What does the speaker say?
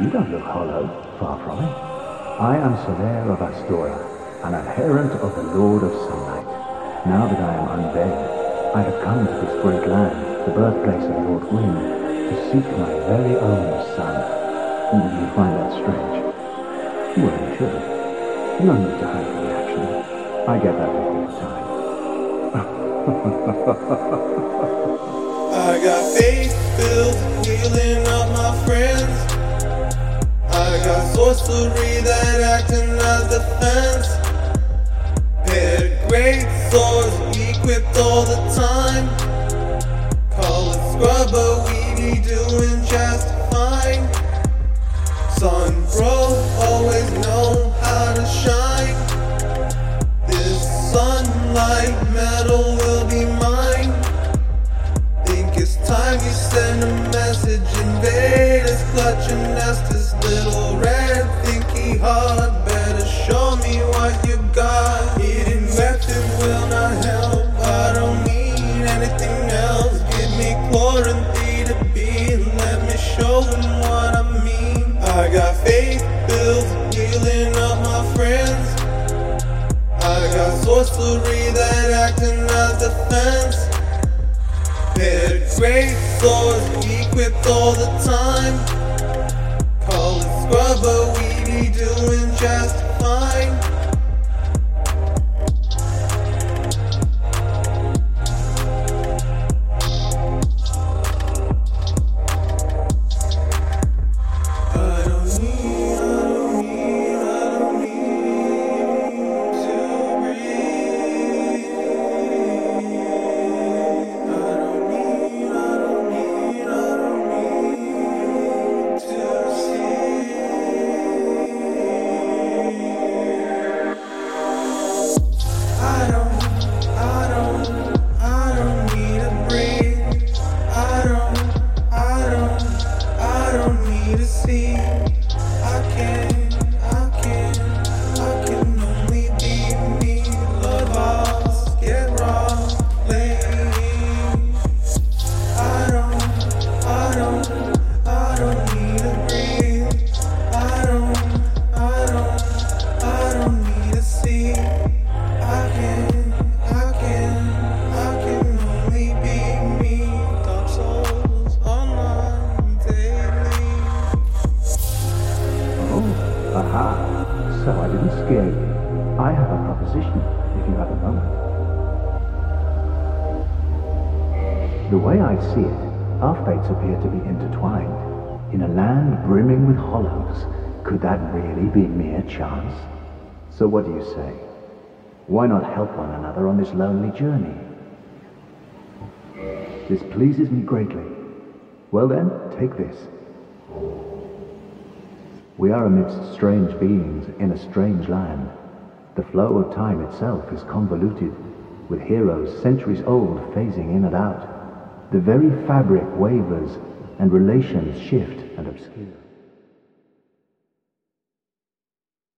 You don't look hollow, far from it. I am Solaire of Astora, an adherent of the Lord of Sunlight. Now that I am unveiled, I have come to this great land, the birthplace of the Lord Gwyn, to seek my very own sun. Hmm, you find that strange? Well, you shouldn't. No need to hide from the reaction. I get that all the time. I got faith filled healing of my friends. Sorcery that acting as defense. Paired great swords equipped all the time. Call it scrubber, we be doing just fine. Sun bro, always know how to shine. This sunlight metal will be mine. Think it's time you send a message. Invaders clutching Estus little red. Hard. Better show me what you got. Hidden weapon will not help. I don't need anything else. Give me chlorine to be. Let me show him what I mean. I got faith built, healing up my friends. I got sorcery that acting as defense. Paired great swords equipped all the time. Call it scrubber, we doing just scare you. I have a proposition, if you have a moment. The way I see it, our fates appear to be intertwined. In a land brimming with hollows, could that really be mere chance? So what do you say? Why not help one another on this lonely journey? This pleases me greatly. Well then, take this. We are amidst strange beings in a strange land. The flow of time itself is convoluted, with heroes centuries old phasing in and out. The very fabric wavers, and relations shift and obscure.